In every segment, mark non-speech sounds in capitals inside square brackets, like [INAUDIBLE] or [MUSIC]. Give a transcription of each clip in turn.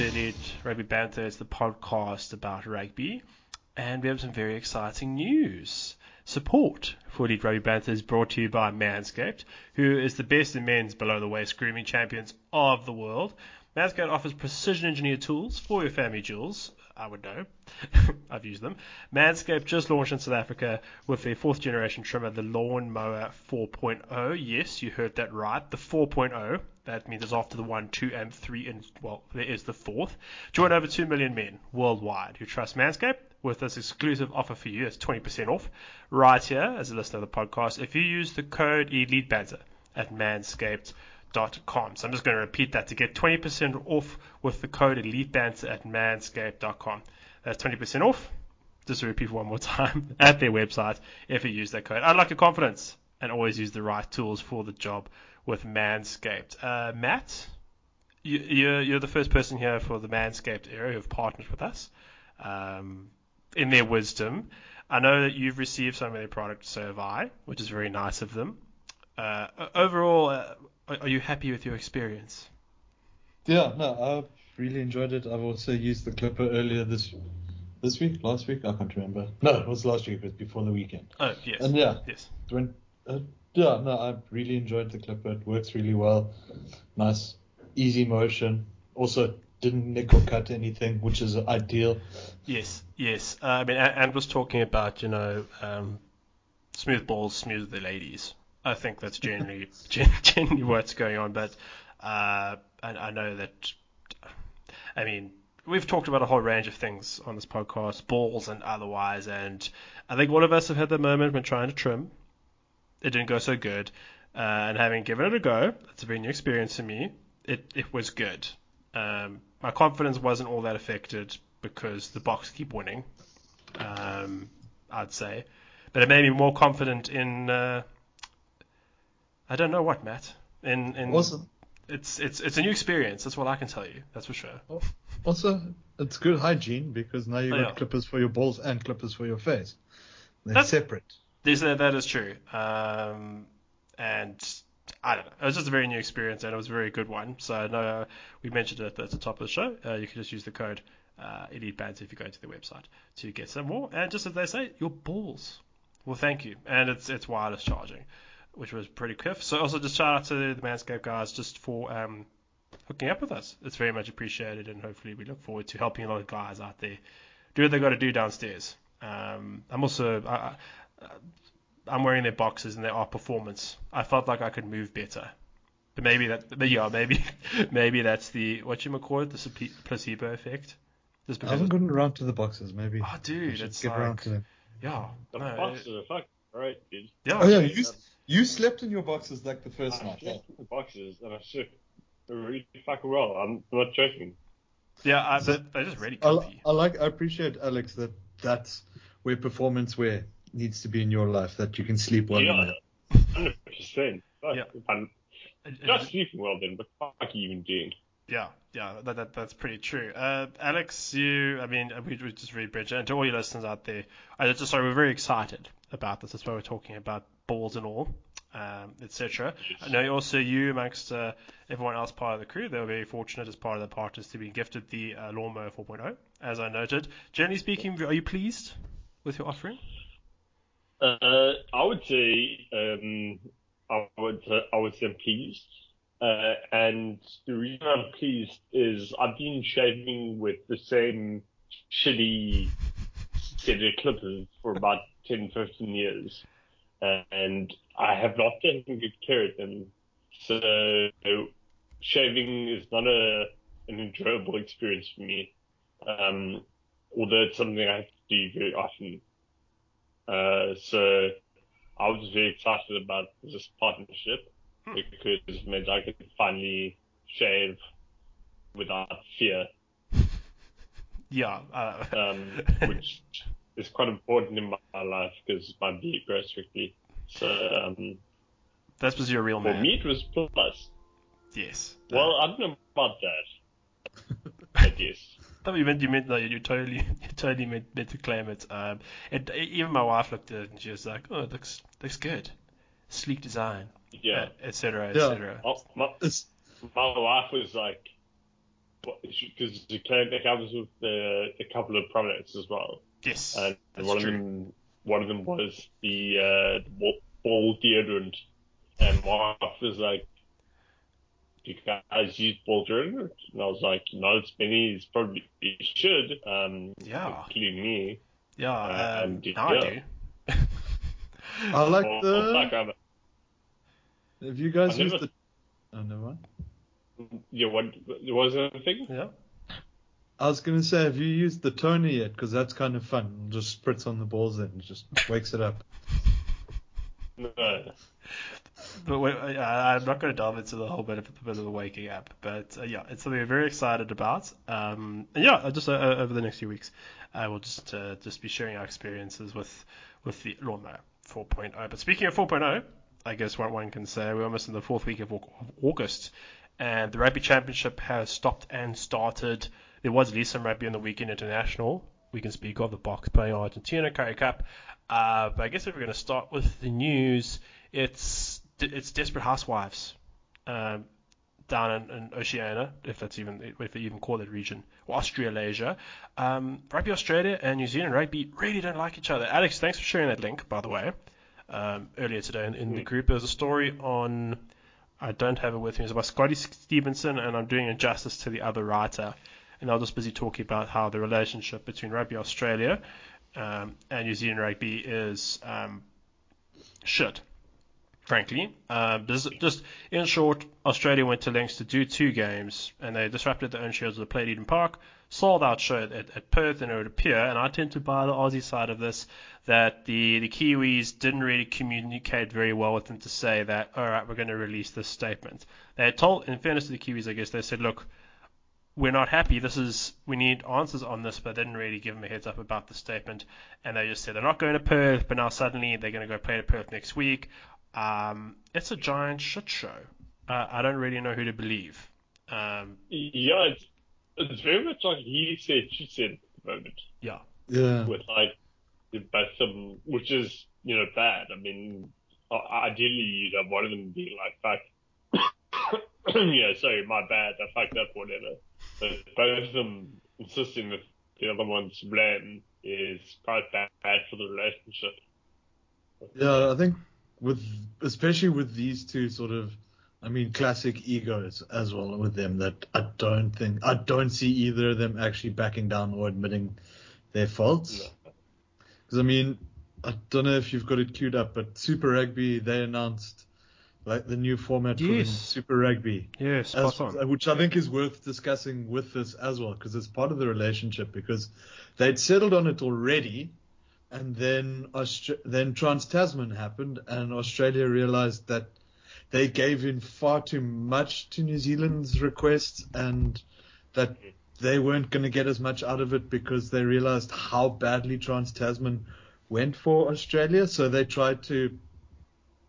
Elite Rugby Banter. The podcast about rugby, and we have some very exciting news. Support for Elite Rugby Banter is brought to you by Manscaped, who is the best in men's below the waist grooming champions of the world. Manscaped offers precision engineered tools for your family jewels. I would know. [LAUGHS] I've used them. Manscaped just launched in South Africa with their fourth generation trimmer, the Lawn Mower 4.0. Yes, you heard that right. The 4.0. That means it's after the 1, 2, and 3, and well, there is the fourth. Join over 2 million men worldwide who trust Manscaped with this exclusive offer for you. It's 20% off right here as a listener of the podcast if you use the code ELITEBANTER at manscaped.com. So I'm just going to repeat that to get 20% off with the code ELITEBANTER at manscaped.com. That's 20% off. Just to repeat one more [LAUGHS] time at their website if you use that code. Unlock your confidence and always use the right tools for the job with Manscaped. Uh, Matt, you, you're, you're the first person here for the Manscaped area who've partnered with us um, in their wisdom. I know that you've received some of their products, so have I, which is very nice of them. Uh, overall, uh, are you happy with your experience? Yeah, no, I've really enjoyed it. I've also used the clipper earlier this this week, last week, I can't remember. No, it was last week, but before the weekend. Oh yes. And yeah, yes. When, uh, yeah, no, I've really enjoyed the clipper. It works really well. Nice, easy motion. Also, didn't nick or cut anything, which is ideal. Yes, yes. Uh, I mean, and was talking about you know um, smooth balls, smooth the ladies. I think that's generally [LAUGHS] generally what's going on. But uh, I, I know that. I mean, we've talked about a whole range of things on this podcast, balls and otherwise, and I think all of us have had the moment when trying to trim. It didn't go so good, uh, and having given it a go, it's a very new experience for me. It it was good. Um, my confidence wasn't all that affected because the Boks keep winning. Um, I'd say, but it made me more confident in uh, I don't know what, Matt. In in awesome. It's it's it's a new experience. That's what I can tell you. That's for sure. Also, it's good hygiene because now you've oh, got yeah. clippers for your balls and clippers for your face. They're That's, separate. This, that is true. Um, and I don't know. It was just a very new experience and it was a very good one. So uh, we mentioned it at the top of the show. Uh, you can just use the code uh, ELITEBANTER if you go to the website to get some more. And just as they say, your balls. Well, thank you. And it's it's wireless charging which was pretty quick. So also just shout out to the Manscaped guys just for um, hooking up with us. It's very much appreciated, and hopefully we look forward to helping a lot of guys out there do what they got to do downstairs. Um, I'm also I, am wearing their boxes and they are performance. I felt like I could move better. But maybe that, but [LAUGHS] yeah, maybe, [LAUGHS] maybe that's the what you call it, the placebo effect. Just I haven't gotten around to the boxes. Maybe. Oh, dude, it's get like, around to them. Yeah. The no, boxes are fucking great, dude. Yeah. Oh yeah, you, you slept in your boxes like the first I night. slept in the boxes and I slept really fucking well. I'm not joking. Yeah, I, so, they're just really comfy. I, I like, I appreciate Alex that that's where performance wear needs to be in your life. That you can sleep well. Yeah, hundred percent. Yeah. I'm just sleeping well then, but fuck you even doing? Yeah, yeah, that, that that's pretty true. Uh, Alex, you, I mean, we, we just read Bridget, and to all your listeners out there, I just sorry, we're very excited about this. That's why we're talking about balls and all, um, etc. I know also you, amongst uh, everyone else part of the crew, they were very fortunate as part of the partners to be gifted the uh, Lawnmower 4.0, as I noted. Generally speaking, are you pleased with your offering? Uh, I would say um, I would uh, I would say I'm pleased. Uh, and the reason I'm pleased is I've been shaving with the same shitty set clippers for about 10, 15 years and I have not taken good care of them. So shaving is not a an enjoyable experience for me. Um, although it's something I have to do very often. Uh, so I was very excited about this partnership hmm. because it meant I could finally shave without fear. [LAUGHS] Yeah. Uh... um, [LAUGHS] which is quite important in my life because my beard grows quickly. So um, that was your real for man. For me, it was plus. Yes. Well, I don't know about that. [LAUGHS] but yes. No, you meant you meant like you totally [LAUGHS] you totally meant, meant to claim it. Um, it, even my wife looked at it and she was like, "Oh, it looks looks good, sleek design, yeah, etc. Uh, etc." Et oh, my, my wife was like, because it came- it comes with uh, a couple of products as well, Yes, and that's one true. of them one of them was the uh, ball- ball deodorant, and my wife was like, "Do you guys use ball deodorant?" And I was like, "No, it's many. It's probably you should." Um, Yeah. including me. Yeah, Uh, um, and I yeah. do. [LAUGHS] I like Well, the. fuck, I'm- Have you guys I used never- the? Oh, never mind. yeah, what was the thing? yeah. I was gonna say, have you used the toner yet? Because that's kind of fun. Just spritz on the balls and just wakes it up. [LAUGHS] No. But wait, I- I'm not going to delve into the whole bit of, bit of the waking up, but uh, yeah, it's something we're very excited about. Um, and yeah, uh, just uh, uh, over the next few weeks, uh, we'll just uh, just be sharing our experiences with with the lawnmower 4.0. But speaking of 4.0, I guess what one can say we're almost in the fourth week of of August, and the rugby championship has stopped and started. There was at least some rugby on the weekend international. We can speak of the Boks playing Argentina Currie Cup. Uh, but I guess if we're going to start with the news, it's it's Desperate Housewives um, down in, in Oceania, if that's even if they even call that region, or Australasia. Um, rugby Australia and New Zealand rugby really don't like each other. Alex, thanks for sharing that link, by the way. Um, earlier today in, in the group, there was a story on. I don't have it with me. It's about Scotty Stevenson, and I'm doing injustice to the other writer. And I was just busy talking about how the relationship between Rugby Australia um, and New Zealand rugby is um, shit, frankly. Um, just, in short, Australia went to lengths to do two games, and they disrupted their own schedules that played Eden Park, sold out show at, at Perth, and it would appear, and I tend to buy the Aussie side of this, that the, the Kiwis didn't really communicate very well with them to say that, all right, we're going to release this statement. They told, in fairness to the Kiwis, I guess, they said, look, we're not happy. This is we need answers on this, but they didn't really give them a heads up about the statement, and they just said they're not going to Perth, but now suddenly they're going to go play at Perth next week. Um, it's a giant shit show. Uh, I don't really know who to believe. Um, Yeah, it's, it's very much like he said, she said at the moment, yeah, Yeah. with like the both of them, which is you know bad. I mean, ideally you'd have one of them be like, "Fuck, [COUGHS] yeah, sorry, my bad, I fucked up, whatever." But both of them insisting that the other one's blame is quite bad, bad for the relationship. Yeah, I think with especially with these two sort of, I mean, classic egos as well with them that I don't think I don't see either of them actually backing down or admitting their faults. No. Because I mean, I don't know if you've got it queued up, but Super Rugby they announced like the new format for. Super Rugby. yes, as, which I think is worth discussing with this as well, because it's part of the relationship. Because they'd settled on it already, and then Austra- then Trans Tasman happened, and Australia realised that they gave in far too much to New Zealand's request, and that they weren't going to get as much out of it because they realised how badly Trans Tasman went for Australia. So they tried to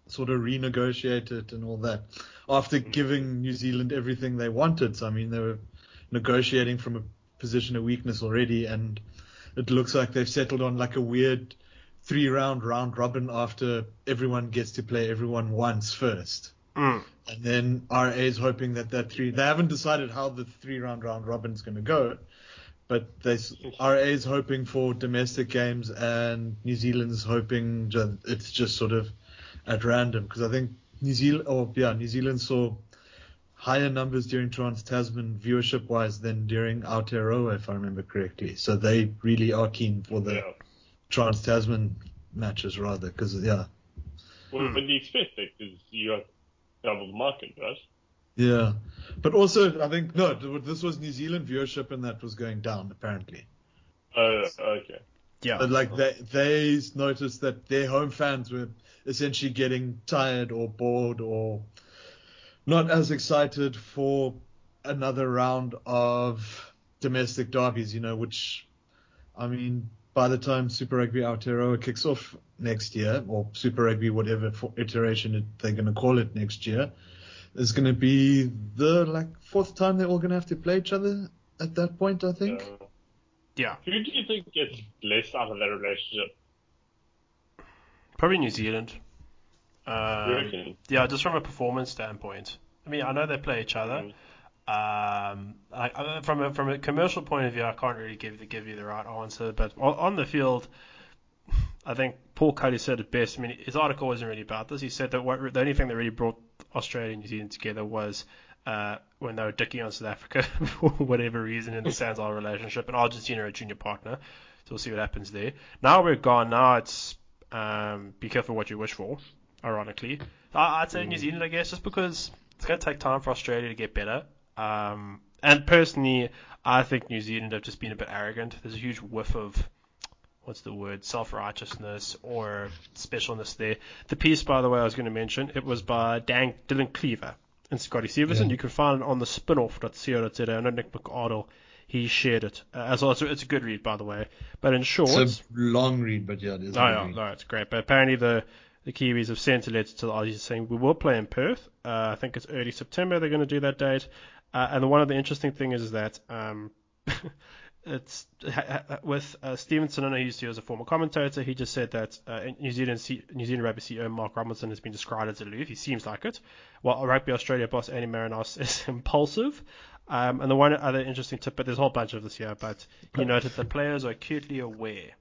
sort of renegotiate it and all that after mm-hmm. giving New Zealand everything they wanted. So I mean, they were negotiating from a position of weakness already, and it looks like they've settled on like a weird three-round round robin after everyone gets to play everyone once first. Mm. And then RA is hoping that that three, they haven't decided how the three round round robin's going to go, but they, RA is hoping for domestic games and New Zealand's hoping it's just sort of at random because I think New Zealand, or yeah, New Zealand saw higher numbers during Trans Tasman viewership wise than during Aotearoa, if I remember correctly. So they really are keen for the Yeah. Trans Tasman matches rather because yeah, Well, Hmm. but you expect it because you got double the market, right? Yeah, but also I think no, this was New Zealand viewership and that was going down apparently. Oh, okay. Yeah, But like they they noticed that their home fans were essentially getting tired or bored or not as excited for another round of domestic derbies, you know, which I mean by the time Super Rugby Aotearoa kicks off next year, or Super Rugby whatever for iteration they're going to call it next year, is going to be the like fourth time they're all going to have to play each other at that point, I think. Uh, yeah, who do you think gets less out of that relationship? probably New Zealand. Um, yeah, just from a performance standpoint. I mean, I know they play each other. Mm. Um, I, I, from a from a commercial point of view, I can't really give give you the right answer, but on, on the field, I think Paul Cully said it best. I mean, his article wasn't really about this. He said that what, the only thing that really brought Australia and New Zealand together was uh, when they were dicking on South Africa [LAUGHS] for whatever reason in the our relationship, and Argentina are a junior partner. So we'll see what happens there. Now we're gone. Now it's um, be careful what you wish for. Ironically, I, I'd say New Zealand, I guess, just because it's going to take time for Australia to get better. Um, and personally, I think New Zealand have just been a bit arrogant. There's a huge whiff of what's the word, self-righteousness or specialness there. The piece, by the way, I was going to mention, it was by Dan, Dylan Cleaver and Scotty Stevenson. Yeah. You can find it on the spinoff.co.za. I know Nick McArdle, he shared it uh, as well. It's, it's a good read, by the way. But in short, it's a long read, but yeah, it is. Oh yeah, no, it's great. But apparently the the Kiwis have sent a letter to the Aussies saying we will play in Perth. Uh, I think it's early September they're going to do that date. Uh, and one of the interesting things is that um, [LAUGHS] it's with uh, Stevenson, I know he used to as a former commentator. He just said that uh, New Zealand C- New Zealand rugby CEO Mark Robinson has been described as aloof. He seems like it. While Rugby Australia boss Andy Marinos [LAUGHS] is impulsive. Um, and the one other interesting tip, but there's a whole bunch of this here, but he noted that the players are acutely aware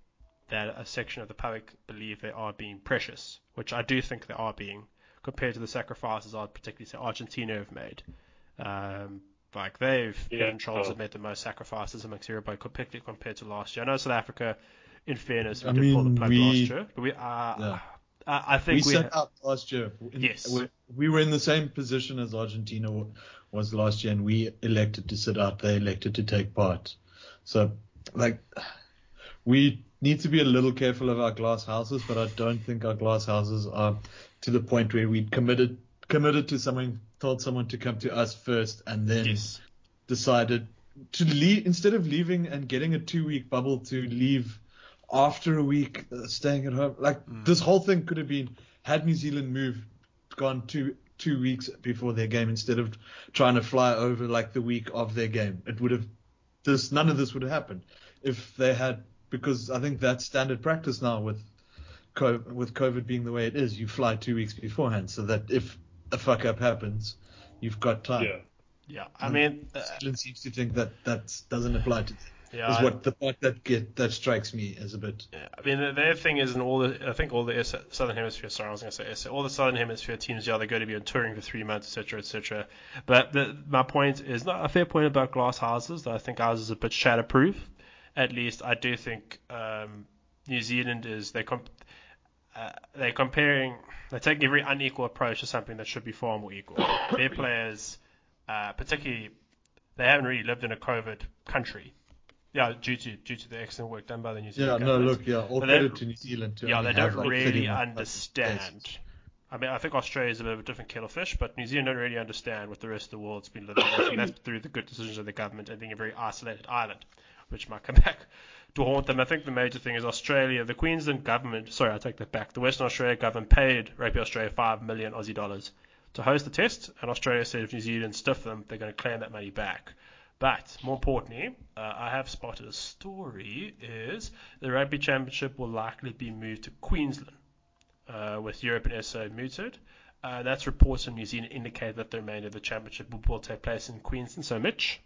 that a section of the public believe they are being precious, which I do think they are being, compared to the sacrifices I'd particularly say Argentina have made. Um, like they've yeah, Head and Shoulders have made the most sacrifices amongst everybody, particularly compared to last year. I know South Africa, in fairness, we I did mean, pull the plug we, last year, but we uh, yeah. I, I think we, we set out last year. In, yes, we, we were in the same position as Argentina was last year, and we elected to sit out. They elected to take part. So, like, we need to be a little careful of our glass houses, but I don't think our glass houses are to the point where we committed committed to someone, told someone to come to us first, and then yes. decided to leave instead of leaving and getting a two week bubble to leave after a week uh, staying at home. Like mm. this whole thing could have been had New Zealand moved gone two two weeks before their game instead of trying to fly over like the week of their game. It would have this none of this would have happened if they had because I think that's standard practice now with COVID, with COVID being the way it is. You fly two weeks beforehand so that if a fuck up happens, you've got time. Yeah. Yeah, I mean, uh, seems to think that that doesn't apply to them. Yeah, is what the part that get that strikes me as a bit. Yeah, I mean, the, the thing is, in all the, I think all the southern hemisphere. Sorry, I was going to say all the southern hemisphere teams, yeah, they're going to be on touring for three months, etc., etc. But the, my point is not a fair point about glass houses. That I think ours is a bit shatterproof. At least I do think um, New Zealand is they comp- uh, they're comparing, they're taking a very unequal approach to something that should be far more equal. [COUGHS] Their players, uh, particularly, they haven't really lived in a COVID country. Yeah, due to due to the excellent work done by the New Zealand. Yeah, no, look, yeah, all credit to New Zealand. To yeah, they don't really understand. I mean, I think Australia is a bit of a different kettle of fish, but New Zealand don't really understand what the rest of the world's been living with, and that's through the good decisions of the government and being a very isolated island, which might come [LAUGHS] back to haunt them. I think the major thing is Australia, the Queensland government, sorry, I take that back. The Western Australia government paid Rugby Australia 5 million Aussie dollars to host the test, and Australia said if New Zealand stiff them, they're going to claim that money back. But more importantly, uh, I have spotted a story is the Rugby Championship will likely be moved to Queensland uh, with Europe and SA mooted. Uh, that's reports from New Zealand indicate that the remainder of the championship will, will take place in Queensland. So Mitch,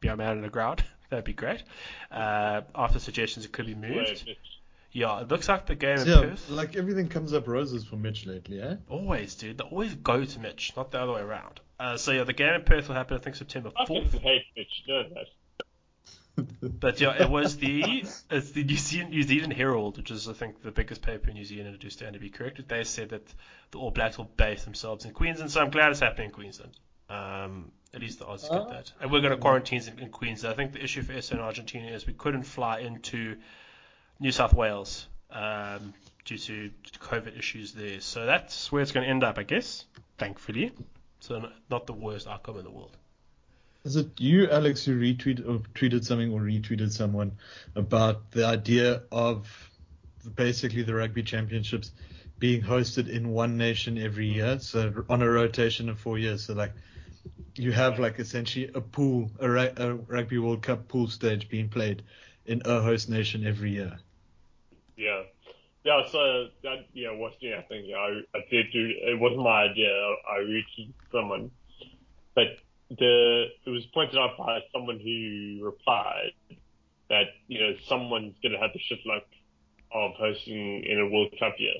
be our man on the ground. [LAUGHS] That'd be great. Uh, after suggestions, it could be moved. Yeah, it looks like the game so, yeah, Perth. Like everything comes up roses for Mitch lately, eh? Always, dude. They always go to Mitch, not the other way around. Uh, so yeah, the game in Perth will happen, I think, September fourth. I hate Mitch. No, but yeah, it was the it's the New Zealand, New Zealand Herald, which is I think the biggest paper in New Zealand. to do stand to be corrected. They said that the All Blacks will base themselves in Queensland, so I'm glad it's happening in Queensland. Um, at least the Aussies get that. And we're going to quarantine in, in Queensland. I think the issue for SA and Argentina is we couldn't fly into New South Wales um, due to COVID issues there. So that's where it's going to end up, I guess. Thankfully, so not the worst outcome in the world. Is it you, Alex, who retweeted or tweeted something or retweeted someone about the idea of basically the rugby championships being hosted in one nation every year, so on a rotation of four years. So like you have like essentially a pool, a, a Rugby World Cup pool stage being played in a host nation every year. Yeah. Yeah, so that yeah, watching I think I I did do it wasn't my idea. I reached someone, but the it was pointed out by someone who replied that you know someone's going to have the shit luck of hosting in a World Cup year,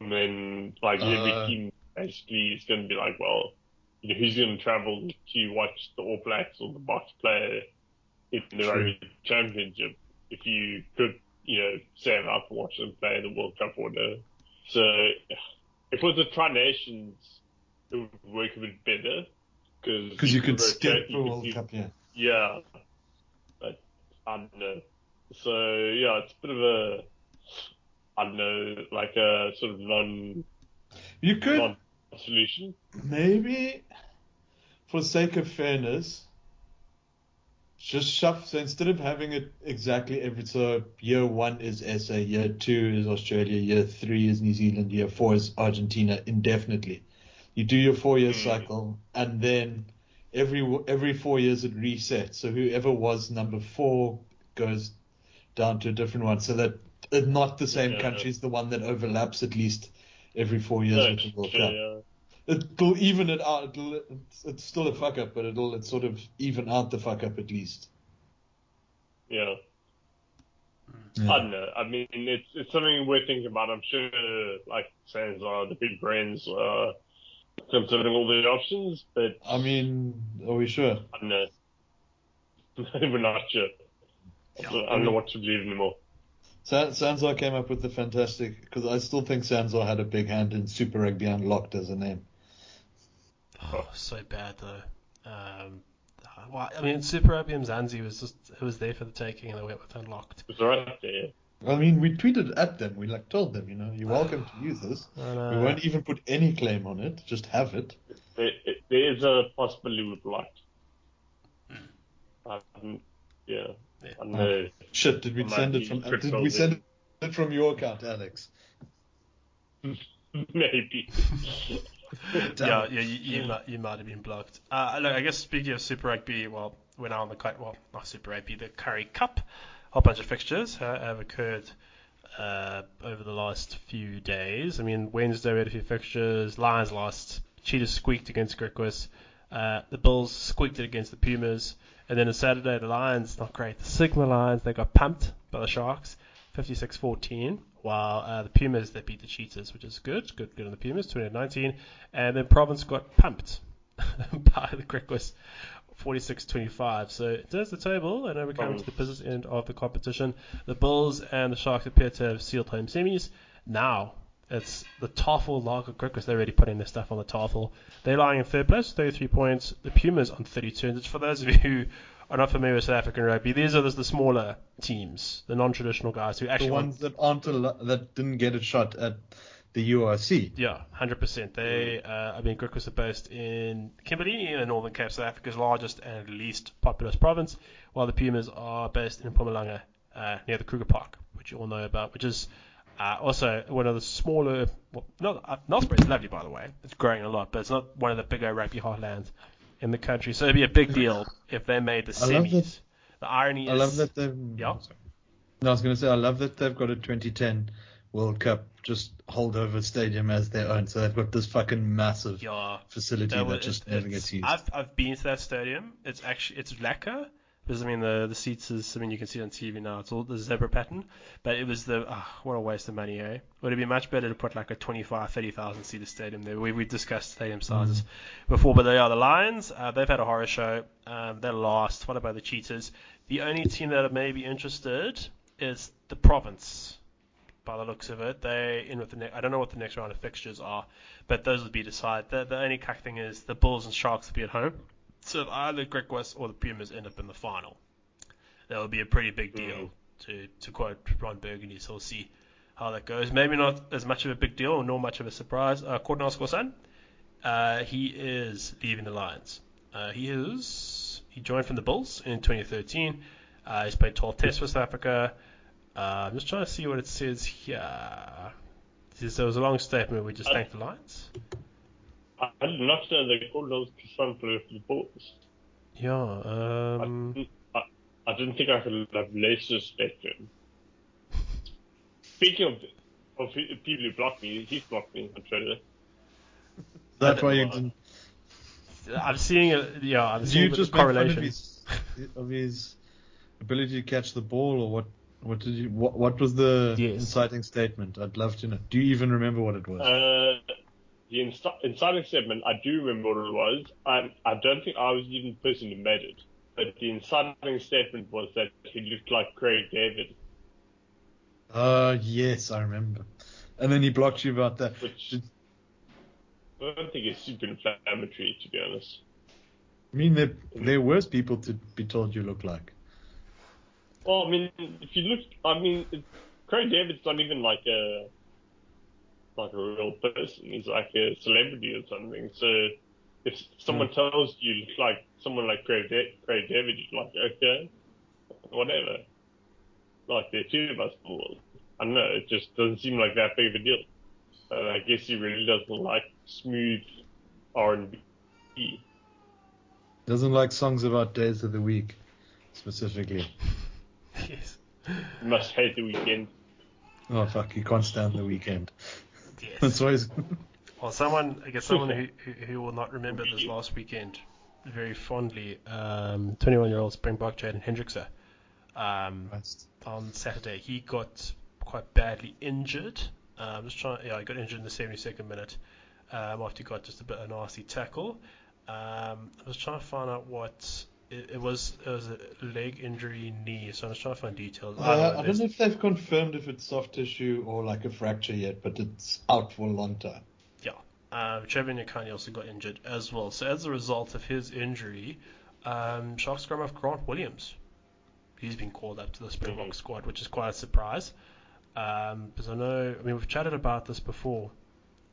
and then like every Uh. team basically is going to be like, well, you know, who's going to travel to watch the All Blacks or the Boks play in the True. Rugby Championship if you could, you know, save up and watch them play the World Cup or no. So if it was the Tri Nations, it would work a bit better because Because you could skip the World Cup, yeah. yeah, but I don't know. So yeah, it's a bit of a I don't know, like a sort of non You could non solution. maybe, for sake of fairness, just shuffle. So instead of having it exactly every so year one is SA, year two is Australia, year three is New Zealand, year four is Argentina indefinitely. You do your four year Mm. cycle, and then every every four years it resets. So whoever was number four goes down to a different one, so that not the same Yeah. country is the one that overlaps at least every four years No, with the World Cup. yeah. It'll even it uh, out. It'll, it's, it's still a fuck up, but it'll it's sort of even out the fuck up at least. Yeah. I don't know. I mean, it's it's something we're thinking about. I'm sure, like Sanzar the big brands are considering all the options, but I mean, are we sure? I don't know. [LAUGHS] we're not sure. I don't know what to believe anymore. San, Sanzar came up with the fantastic because I still think Sanzar had a big hand in Super Rugby Unlocked as a name. Oh, [LAUGHS] so bad though. Um, well, I mean, Super Rugby Zanzi was just it was there for the taking, and they went with unlocked. It's alright there. I mean, we tweeted at them. We like told them, you know, you're welcome to use this. [SIGHS] And, uh, We won't even put any claim on it. Just have it. There, there is a possibility with light. Um, yeah, Yeah. I know. Shit, did we send it from? Did we send it from your account, Alex? [LAUGHS] Maybe. [LAUGHS] [LAUGHS] yeah, yeah, you, you might you might have been blocked. Uh, look, I guess speaking of Super Rugby, well, we're now on the well, not Super Rugby, the Currie Cup. A whole bunch of fixtures uh, have occurred uh, over the last few days. I mean, Wednesday we had a few fixtures. Lions lost. Cheetahs squeaked against Griquas. Uh, the Bulls squeaked it against the Pumas. And then on Saturday, the Lions, not great. The Sigma Lions, they got pumped by the Sharks, 56-14. While uh, the Pumas, they beat the Cheetahs, which is good. Good, good on the Pumas, 28-19. And then Province got pumped [LAUGHS] by the Griquas, 46-25. So there's the table, and now we come to the business end of the competition. The Bulls and the Sharks appear to have sealed home semis. Now it's the Tafel Lager Griquas. They're already putting their stuff on the Tafel. They're lying in third place, 33 points. The Pumas on 32. And just for those of you who are not familiar with South African rugby, these are the, the smaller teams, the non-traditional guys who actually The ones that aren't al- that didn't get a shot at the URC. Yeah, hundred percent. They, uh, I mean, Griquas are based in Kimberley, in the Northern Cape, South Africa's largest and least populous province, while the Pumas are based in Mpumalanga, uh, near the Kruger Park, which you all know about, which is uh, also one of the smaller. Well, not uh, Nelspruit's lovely, by the way. It's growing a lot, but it's not one of the bigger rugby heartlands in the country. So it'd be a big deal if they made the I love semis. The irony I is, love that they've. Yeah. No, I was going to say I love that they've got a 2010 World Cup just holdover stadium as their own. So they've got this fucking massive yeah, facility That that, just it- never gets used. I've I've been to that stadium. It's actually it's lacquer because I mean the the seats is I mean you can see it on TV now. It's all the zebra pattern, but it was the ah, what a waste of money, eh? Would it be much better to put like a 25, 30,000 seater stadium there? We we discussed stadium sizes before, but they are the Lions. Uh, they've had a horror show. Um, they're last. followed by the Cheetahs? The only team that may be interested is the Province. By the looks of it, they in with the ne- I don't know what the next round of fixtures are, but those will be decided. The, the only cuck thing is the Bulls and Sharks will be at home. So if either Griquas or the Pumas end up in the final, that would be a pretty big deal. To to quote Ron Burgundy, so we'll see how that goes. Maybe not as much of a big deal, nor much of a surprise. Uh, Courtnall Skosan, uh, he is leaving the Lions. Uh, he is he joined from the Bulls in 2013. Uh, he's played 12 tests for South Africa. Uh, I'm just trying to see what it says here. There was a long statement. We just Uh, thank the Lions. I I did not know they called those Sun for the Bulls. Yeah. I, Um, didn't- I, I didn't think I could have less respect for him. Speaking of of people who block me, he's blocked me on Twitter. That's I why you didn't. I'm seeing it. Yeah, I'm seeing you just make correlation. of his, of his ability to catch the ball, or what? What did you? What, what was the Yes. inciting statement? I'd love to know. Do you even remember what it was? Uh, the inci- inciting statement, I do remember what it was. I, I don't think I was even the person who made it. But the inciting statement was that he looked like Craig David, Uh, yes, I remember. And then he blocked you about that. which I don't think is super inflammatory, to be honest. I mean, there, there are worse people to be told you look like. Well, I mean, if you look, I mean, Craig David's not even like a like a real person. He's like a celebrity or something. So if someone hmm. tells you you like someone like Craig, da- Craig David, you're like, okay, whatever. Like there are two of us in. I don't know. It just doesn't seem like that big of a deal. And I guess he really doesn't like smooth R and B. Doesn't like songs about days of the week, specifically. [LAUGHS] yes. He must hate the weekend. Oh fuck, you can't stand the weekend. Yes. That's why. He's, Well, someone, I guess someone who, [LAUGHS] who, who will not remember this last weekend very fondly, um, 21-year-old Springbok Jaden Hendrikse, um, on Saturday, he got quite badly injured. Um, just trying, yeah, he got injured in the 72nd minute um, after he got just a bit of a nasty tackle. Um, I was trying to find out what it, it was. It was a leg injury, knee. So I was trying to find details. Uh, Either way, I don't know if they've confirmed if it's soft tissue or like a fracture yet, but it's out for a long time. Yeah. Um, Trevor Nyakane also got injured as well. So as a result of his injury, um, Sharks scrum-half Grant Williams. He's been called up to the Springbok Mhm. squad, which is quite a surprise. Um, because I know, I mean, we've chatted about this before.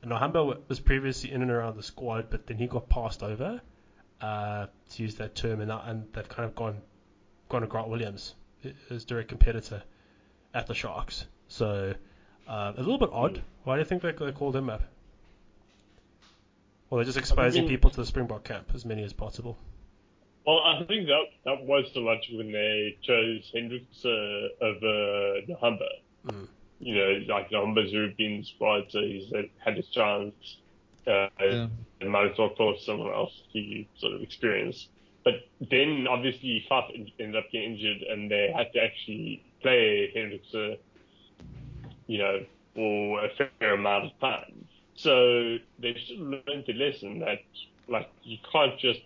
And Nohamba was previously in and around the squad, but then he got passed over, uh, to use that term, and, and they've kind of gone, gone to Grant Williams, as direct competitor at the Sharks. So, uh, a little bit odd. Why do you think they, they called him up? Well, they're just exposing mean- people to the Springbok camp, as many as possible. Well, I think that that was the logic when they chose Hendricks uh, over Nohamba. Mm. You know, like Nohamba's European squad, so he's had- had his chance. Uh, Yeah. And might as well call someone else to sort of experience. But then obviously Faf ended up getting injured, and they had to actually play Hendricks, uh, you know, for a fair amount of time. So they should learned the lesson that, like, you can't just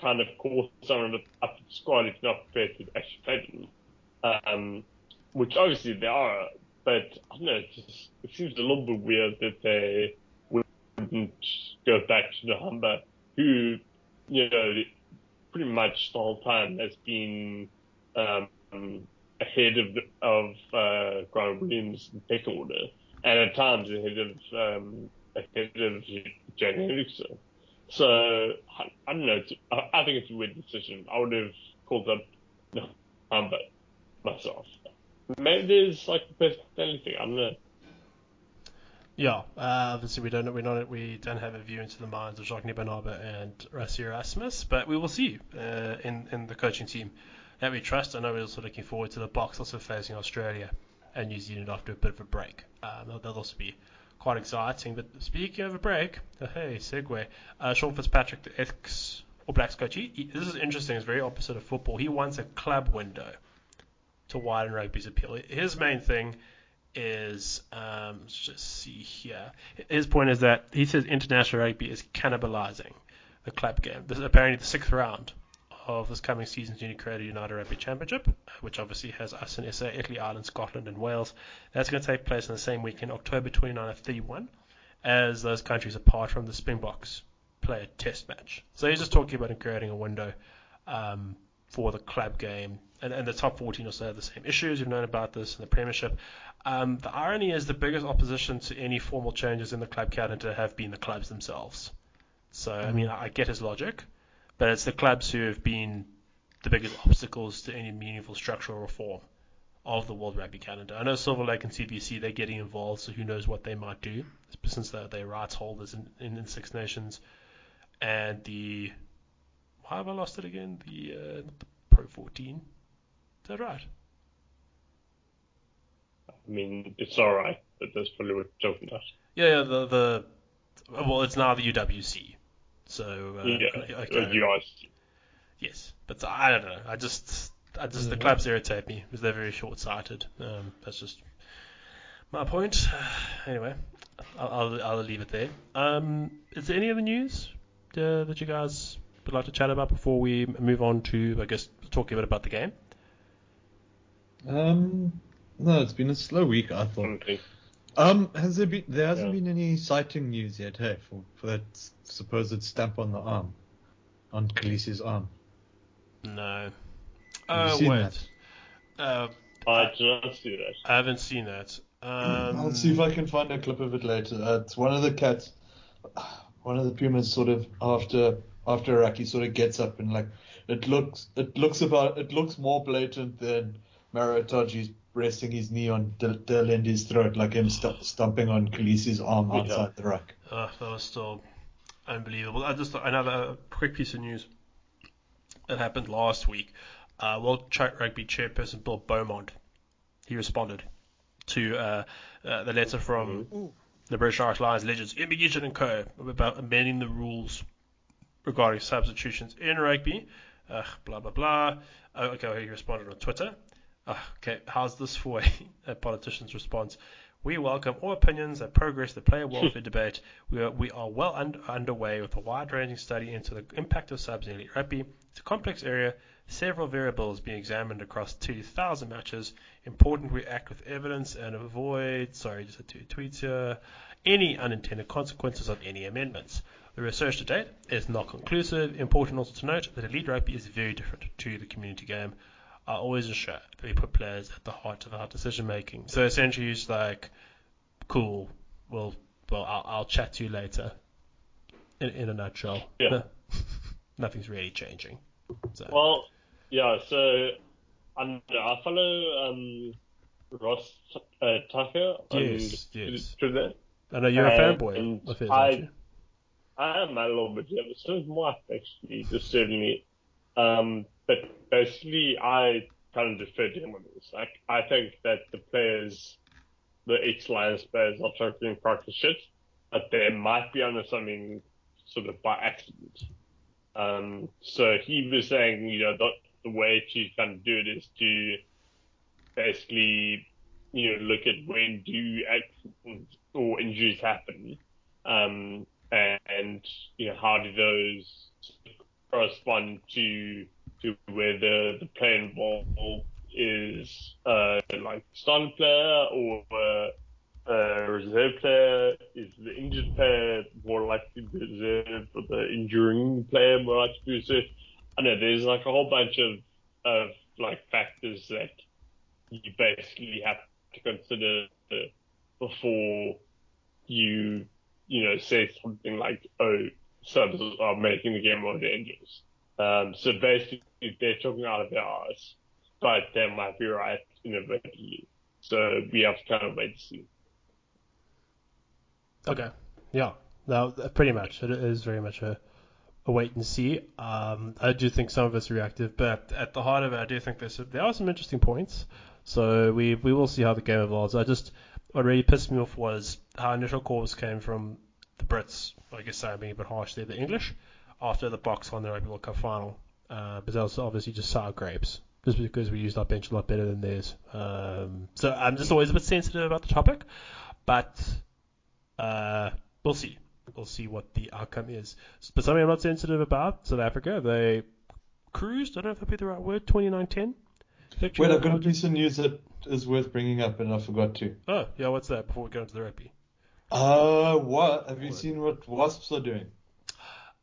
kind of call someone up to the squad if you're not prepared to actually play them. Um, which obviously they are, but I don't know, it, just, it seems a little bit weird that they wouldn't go back to Nohamba, who, you know, pretty much the whole time has been um, ahead of of uh, Grant Williams in pick order, and at times ahead of um, ahead of Jaden Hendrikse. So I, I don't know. I, I think it's a weird decision. I would have called up Nohamba myself. Maybe there's like a personality thing. I don't know. Yeah, uh, obviously we don't we not we don't have a view into the minds of Jacques Nienaber and Rassie Erasmus, but we will see uh, in in the coaching team that we trust. I know we're also looking forward to the Boks also facing Australia and New Zealand after a bit of a break. Um, that'll, that'll also be quite exciting. But speaking of a break, uh, hey segue, uh, Sean Fitzpatrick, the ex All Blacks coach. He, he, this is interesting. It's very opposite of football. He wants a club window to widen rugby's appeal. His main thing is um, let's just see here. His point is that he says international rugby is cannibalizing the club game. This is apparently the sixth round of this coming season's created United Rugby Championship, which obviously has us in SA, Italy, Ireland, Scotland, and Wales. That's going to take place in the same weekend, October 29 and 31, as those countries apart from the Springboks play a test match. So he's just talking about creating a window um, for the club game. And, and the top 14 also have the same issues. You've known about this in the Premiership. Um, the irony is the biggest opposition to any formal changes in the club calendar have been the clubs themselves. So, I mean, I get his logic, but it's the clubs who have been the biggest obstacles to any meaningful structural reform of the World Rugby calendar. I know Silver Lake and CVC, they're getting involved, so who knows what they might do, since they're, they're rights holders in, in, in Six Nations. And the. Why have I lost it again? The, uh, the Pro 14. Is that right? I mean, it's all right, but that's probably what we're talking about. Yeah, yeah, the the well, it's now the UWC. So uh, yeah, okay. Yes, but I don't know. I just, I just the clubs irritate me because they're very short-sighted. Um, that's just my point. [SIGHS] Anyway, I'll, I'll, I'll leave it there. Um, is there any other news uh, that you guys would like to chat about before we move on to, I guess, talking a bit about the game? Um, no, it's been a slow week. I thought. Um, has there been? There hasn't Yeah. been any sighting news yet, hey, for for that supposed stamp on the arm, on Kolisi's arm. No. Have you Oh seen wait. Uh, I did not see that. I haven't seen that. Um, I'll see if I can find a clip of it later. Uh, it's one of the cats, one of the pumas, sort of after after Iraqi sort of gets up and like it looks it looks about it looks more blatant than Marataji's resting his knee on Del- Delendi's throat, like him st- stomping on Kolisi's arm Yeah. outside the ruck. Uh, that was still unbelievable. I just another quick piece of news that happened last week. Uh, World Ch- Rugby chairperson Bill Beaumont he responded to uh, uh, the letter from the British Irish Lions legends Ian Gidget and Co. about amending the rules regarding substitutions in rugby. Uh, blah blah blah. Oh, okay, he responded on Twitter. Uh, okay, how's this for a, [LAUGHS] a politician's response? We welcome all opinions that progress the player [LAUGHS] welfare debate. We are, we are well un- underway with a wide-ranging study into the impact of subs in elite rugby. It's a complex area, several variables being examined across 2,000 matches. Important we act with evidence and avoid, sorry, just a two tweets here, any unintended consequences of any amendments. The research to date is not conclusive. Important also to note that elite rugby is very different to the community game. I always ensure that we put players at the heart of our decision making. So essentially, it's like, cool, well, well, I'll, I'll chat to you later. In, in a nutshell, Yeah. [LAUGHS] nothing's really changing. So, Well, yeah. So and I follow um, Ross uh, Tucker on Yes, yes. Twitter. I know you're a fanboy of his, I- aren't you? I am a little bit jealous. Is Mike, actually, just certainly. Um, but basically, I kind of defer to him on this. Like, I think that the players, the ex-Lions players, are totally practice shit, but they might be onto something sort of by accident. Um, so he was saying, you know, the, the way to kind of do it is to basically, you know, look at when do accidents or injuries happen, um, and, you know, how do those correspond to to where the the player involved is uh, like starting player or uh, uh, reserve player? Is the injured player more likely to be reserve or the injuring player more likely to be reserve? I know there's like a whole bunch of of like factors that you basically have to consider before you you know say something like oh subs are making the game more dangerous. Um, so basically they're talking out of their arse, but they might be right inadvertently. So we have to kind of wait to see. Okay. Yeah. No, pretty much. It is very much a, a wait and see. Um, I do think some of it's reactive, but at the heart of it, I do think there's there are some interesting points. So we we will see how the game evolves. I just what really pissed me off was how initial calls came from the Brits. I guess I'm being a bit harsh there. The English after the Boks on the Rugby World Cup final, uh, but that was obviously just sour grapes. Just because we used our bench a lot better than theirs. Um, so I'm just always a bit sensitive about the topic, but uh, we'll see. We'll see what the outcome is. But something I'm not sensitive about, South Africa, they cruised, I don't know if that'd be the right word, 2910. Victory Wait, I've got a piece of news that is worth bringing up, and I forgot to. Oh, yeah, what's that before we go into the rugby? Uh, what? Have you What? seen what Wasps are doing?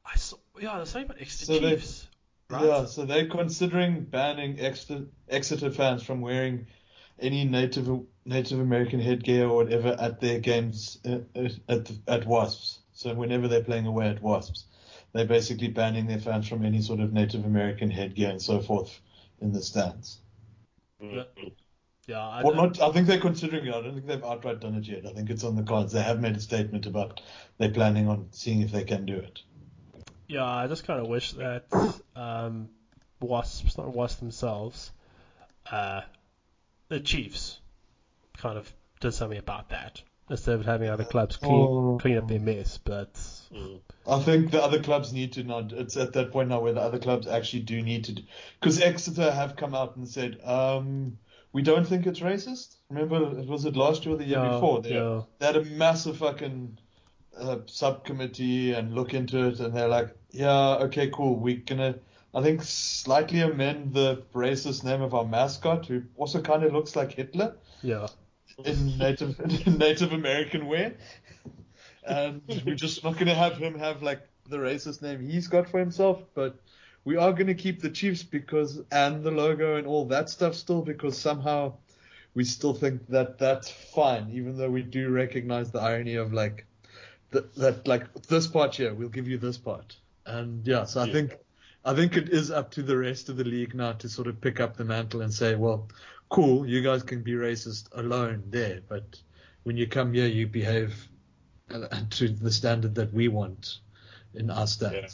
I saw, yeah, there's something about Exeter So they- Chiefs. Right? Yeah, so they're considering banning Exeter, Exeter fans from wearing any Native Native American headgear or whatever at their games uh, uh, at at Wasps. So whenever they're playing away at Wasps, they're basically banning their fans from any sort of Native American headgear and so forth in the stands. Yeah. Yeah, I, Well, not. I think they're considering it. I don't think they've outright done it yet. I think it's on the cards. They have made a statement about they're planning on seeing if they can do it. Yeah, I just kind of wish that um, Wasps, not Wasps themselves, uh, the Chiefs, kind of did something about that. instead of having other clubs clean, Oh. clean up their mess. But Mm. I think the other clubs need to now. It's at that point now where the other clubs actually do need to, because Exeter have come out and said, um, we don't think it's racist. Remember, it was it last year or the year Yeah, before? They, yeah. they had a massive fucking uh, subcommittee and look into it, and they're like, yeah, okay, cool. We're gonna, I think, slightly amend the racist name of our mascot, who also kind of looks like Hitler yeah, in Native in [LAUGHS] Native American wear, and we're just not going to have him have like the racist name he's got for himself, but we are going to keep the Chiefs because and the logo and all that stuff still because somehow we still think that that's fine, even though we do recognize the irony of like that, that like this part here, we'll give you this part, and yeah, so I Yeah. think. I think it is up to the rest of the league now to sort of pick up the mantle and say, well, cool, you guys can be racist alone there, but when you come here, you behave uh, to the standard that we want in our Yeah.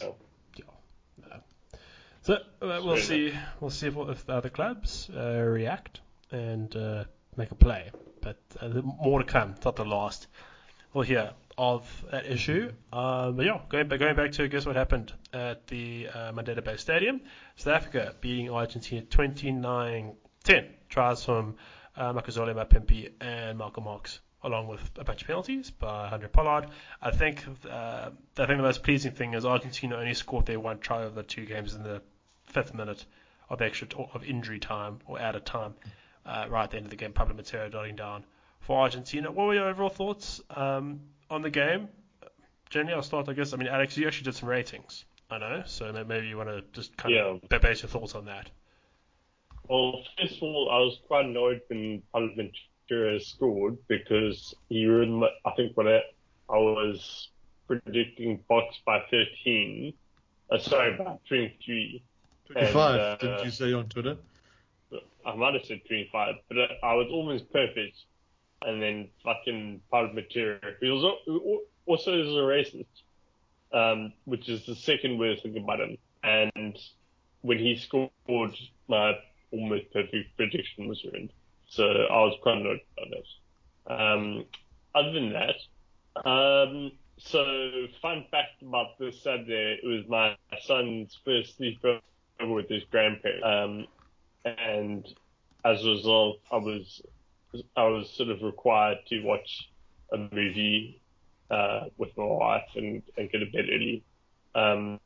So uh, we'll see. We'll see if, if the other clubs uh, react and uh, make a play. But uh, more to come. It's not the last. We'll hear of that issue. Um, but yeah, going back, going back to guess what happened at the uh, Mandela Bay Stadium. South Africa beating Argentina 29-10. Tries from uh, Makazole Mapimpi and Malcolm Marx, along with a bunch of penalties by Handré Pollard. I think uh, I think the most pleasing thing is Argentina only scored their one try of the two games in the fifth minute of extra t- of injury time or out of time uh, right at the end of the game. Pablo Matera dotting down for Argentina. What were your overall thoughts um, on the game? Jenny, I'll start. I guess. I mean, Alex, you actually did some ratings. I know, so maybe you want to just kind Yeah. of base your thoughts on that. Well, first of all, I was quite annoyed when Ventura scored because he ruined my, I think when I, I was predicting Boks by 13, uh, sorry, by 23. 25, And, uh, didn't you say on Twitter? I might have said 25, but I I was almost perfect. And then fucking Matera, who was who also is a racist, um, which is the second worst thing about him. And when he scored, my almost perfect prediction was ruined. So I was quite annoyed about that. Um, other than that, um, so fun fact about this Saturday, it was my son's first sleepover with his grandparents. Um, and as a result, I was I was sort of required to watch a movie uh, with my wife and, and go to bed early, um,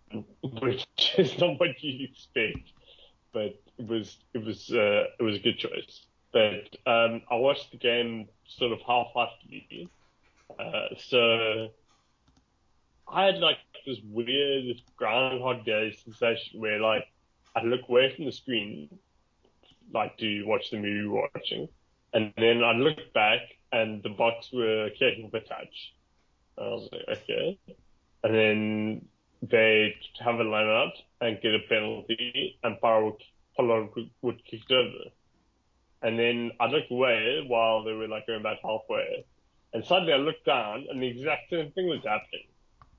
which [LAUGHS] is not what you'd expect, but it was it was uh, it was a good choice. But um, I watched the game sort of half-heartedly, uh, so I had like this weird Groundhog Day sensation where like I'd look away from the screen like to watch the movie we're watching. And then I looked back and the Boks were kicking for touch. And I was like, okay. And then they have a line out and get a penalty and Pollard would, kick it over. And then I looked away while they were like going about halfway. And suddenly I looked down and the exact same thing was happening.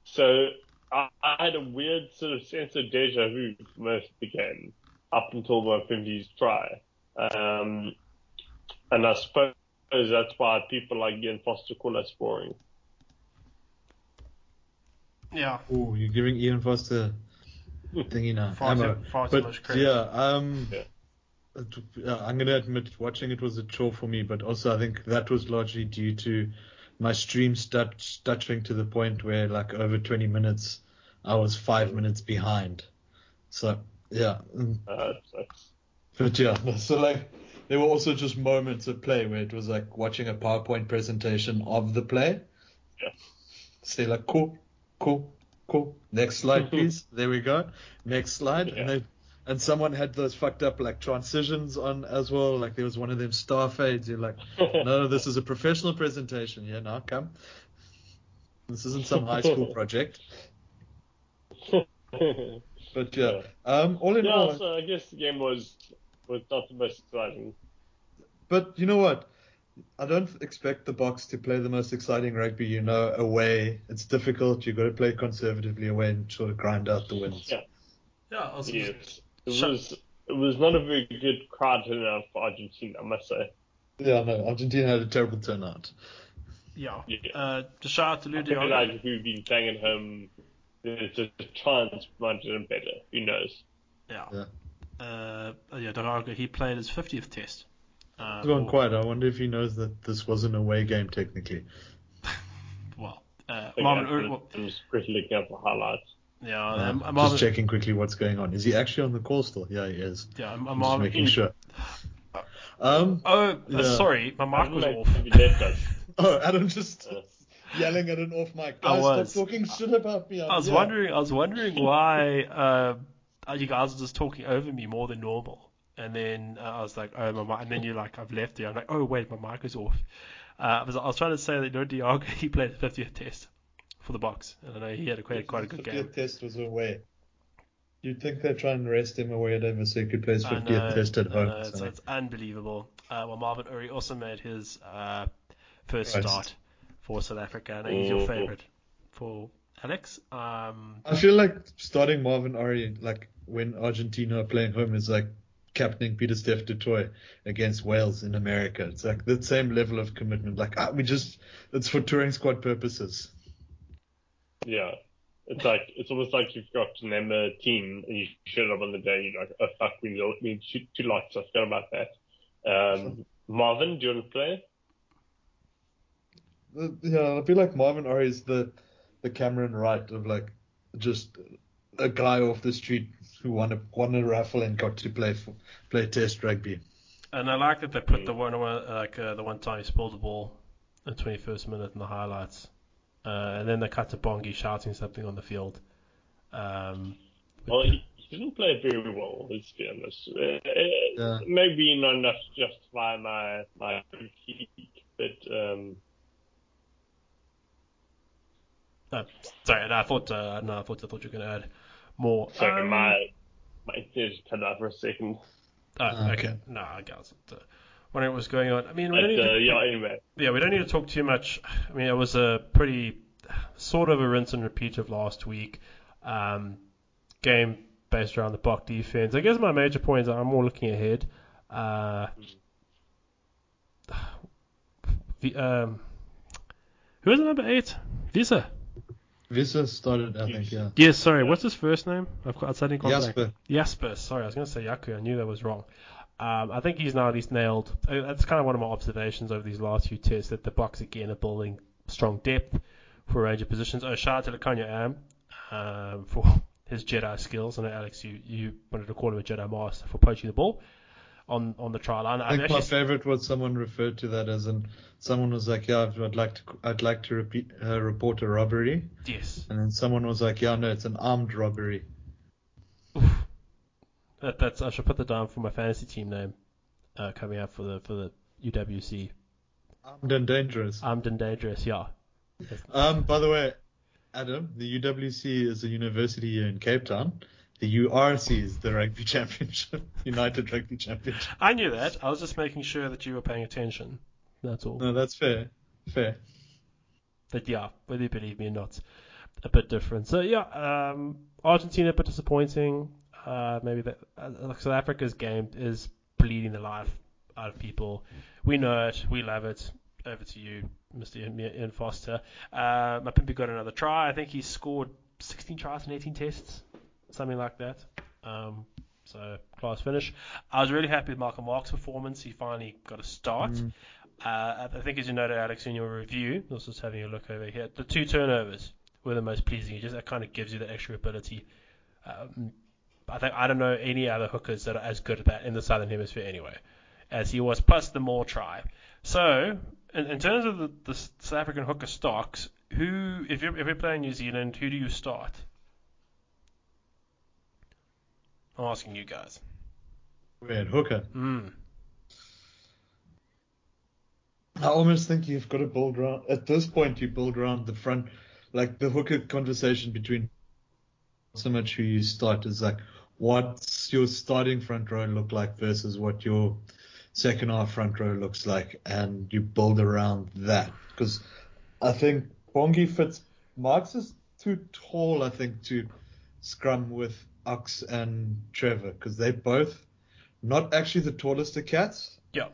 So I, I had a weird sort of sense of deja vu for most of the game up until my 50s try. Um, and I suppose that's why people like Ian Foster call us boring. Yeah. Oh, you're giving Ian Foster [LAUGHS] thingy now. Far too- ammo. far too but much credit. yeah, um, Yeah. it- I'm gonna admit watching it was a chore for me, but also I think that was largely due to my stream stut- stuttering to the point where like over 20 minutes I was five minutes behind. So yeah, Uh, but yeah, [LAUGHS] so like there were also just moments of play where it was like watching a PowerPoint presentation of the play. Yeah. Say like cool, cool, cool. Next slide, please. [LAUGHS] there we go. Next slide, Yeah. and they and someone had those fucked up like transitions on as well. Like there was one of them star fades. You're like, [LAUGHS] no, this is a professional presentation. Yeah, now come. This isn't some high school project. [LAUGHS] But yeah, um, all in all, so I guess the game was was not the most exciting. But you know what? I don't expect the Boks to play the most exciting rugby. You know, away it's difficult. You've got to play conservatively away and sort of grind out the wins. Yeah. Yeah. I was Yes. It was it was not a very good crowd turnout for Argentina, I must say. Yeah, no, Argentina had a terrible turnout. Yeah. Yeah. Uh, just shout out to I Lou feel Diogo. like if we've been playing at home, there's a chance we might have done better. Who knows? Yeah. Yeah. Uh, yeah, Diogo, he played his 50th test. Uh, It's gone for- quiet. I wonder if he knows that this was an away game technically. [LAUGHS] Well, uh, I think Marvin, Anthony Ur- well, was quickly looking up the highlights. yeah, Uh, um, just Marvin, checking quickly what's going on. Is he actually on the call still? Yeah, he is. yeah, I'm, I'm just Marvin. making sure. [SIGHS] Um. Oh, uh, sorry, my mic was off. he left us. Oh, Adam just Uh, yelling at an off mic. I was. stop talking shit about me. I'm I was here. wondering, I was wondering why uh, you guys are just talking over me more than normal. And then uh, I was like, oh, my mic. And then you're like, I've left you. I'm like, oh, wait, my mic is off. Uh, I, was, I was trying to say that you know, Diogo, [LAUGHS] he played the 50th test for the Boks. And I know he had a quite, quite a good 50th game. test was away. You'd think they'd try and rest him away at ever so he could play his 50th know, test at home. know, it's, so- it's unbelievable. Uh, well, Marvin Orie also made his uh, first start for South Africa. I know he's your Mhm. favorite for Alex. Um, I feel like starting Marvin Orie, like when Argentina are playing home, is like captaining Pieter-Steph du Toit against Wales in America. It's like the same level of commitment. Like ah, we just, it's for touring squad purposes. yeah. It's like it's almost like you've got to name a team and you shut up on the day. You're like, oh fuck, we need, we need two, two lights. I forgot about that. Um, Marvin, do you want to play? Uh, Yeah, I feel like Marvin Orie is the the Cameron Wright of like just a guy off the street who won a won a raffle and got to play for, play Test rugby. and I like that they put the one one- like uh, the one time he spilled the ball in the 21st minute in the highlights, uh, and then they cut to Bongi shouting something on the field. Um, Well, he, he didn't play very well, let's be honest. Uh, Yeah. Maybe not enough to justify my my critique, but um, uh, sorry, no, I thought uh, no, I thought I thought you were going to add more. sorry, Um, my my internet just cut out for a second. Oh, Ah, okay. okay. No, I got it. Uh, wondering what was going on. I mean, we don't need uh, to, yeah, anyway. yeah, we don't need to talk too much. I mean, it was a pretty sort of a rinse and repeat of last week. Um, game based around the Bok defense. I guess my major points are I'm more looking ahead. Uh, [SIGHS] the, um, who is number eight? Wiese. Wiese started, I think, yeah. Yes, sorry. What's his first name? I've got. I suddenly gone blank. Jasper. Jasper. Sorry, I was going to say Yaku. I knew that was wrong. Um, I think he's now at least nailed. uh, That's kind of one of my observations over these last few tests that the Boks again are building strong depth for a range of positions. Oh, shout out to Lukhanyo Am um, for [LAUGHS] his Jedi skills. I know Alex, you, you wanted to call him a Jedi master for poaching the ball on on the trial line. I think my favorite was someone referred to that as an someone was like, yeah, I'd I'd like to I'd like to repeat, uh, report a robbery, yes, and then someone was like, yeah, no, it's an armed robbery. that, that's I should put that down for my fantasy team name uh, coming up for the for the UWC. Armed and dangerous. Armed and dangerous. Yeah. Um, by the way, Adam, the UWC is a university here in Cape Town. The URC is the rugby [LAUGHS] championship, United Rugby Championship. I knew that. I was just making sure that you were paying attention. That's all. No, that's fair. Fair. But yeah, whether you believe me or not, a bit different. So yeah, um, Argentina a bit disappointing. Uh, maybe that uh, South Africa's game is bleeding the life out of people. We know it. We love it. Over to you, Mr. Ian, Foster. Uh, Mapimpi got another try. I think he scored 16 tries in 18 tests, something like that. Um, so class finish. I was really happy with Malcolm Marx's performance. He finally got a start. Mm. Uh, I think, as you noted, Alex, in your review, I was just having a look over here. The two turnovers were the most pleasing. It just that kind of gives you that extra ability. Um, I think I don't know any other hookers that are as good at that in the Southern Hemisphere anyway, as he was. Plus the more try. So, in, in terms of the, the South African hooker stocks, who, if you're if you're playing New Zealand, who do you start? I'm asking you guys. Weird hooker. Mm. I almost think you've got to build around. At this point, you build around the front, like the hooker conversation between so much who you start is like, what's your starting front row look like versus what your second half front row looks like, and you build around that. Because I think Bongi fits. Marx is too tall, I think, to scrum with Ox and Trevor because they're both not actually the tallest of cats Yeah.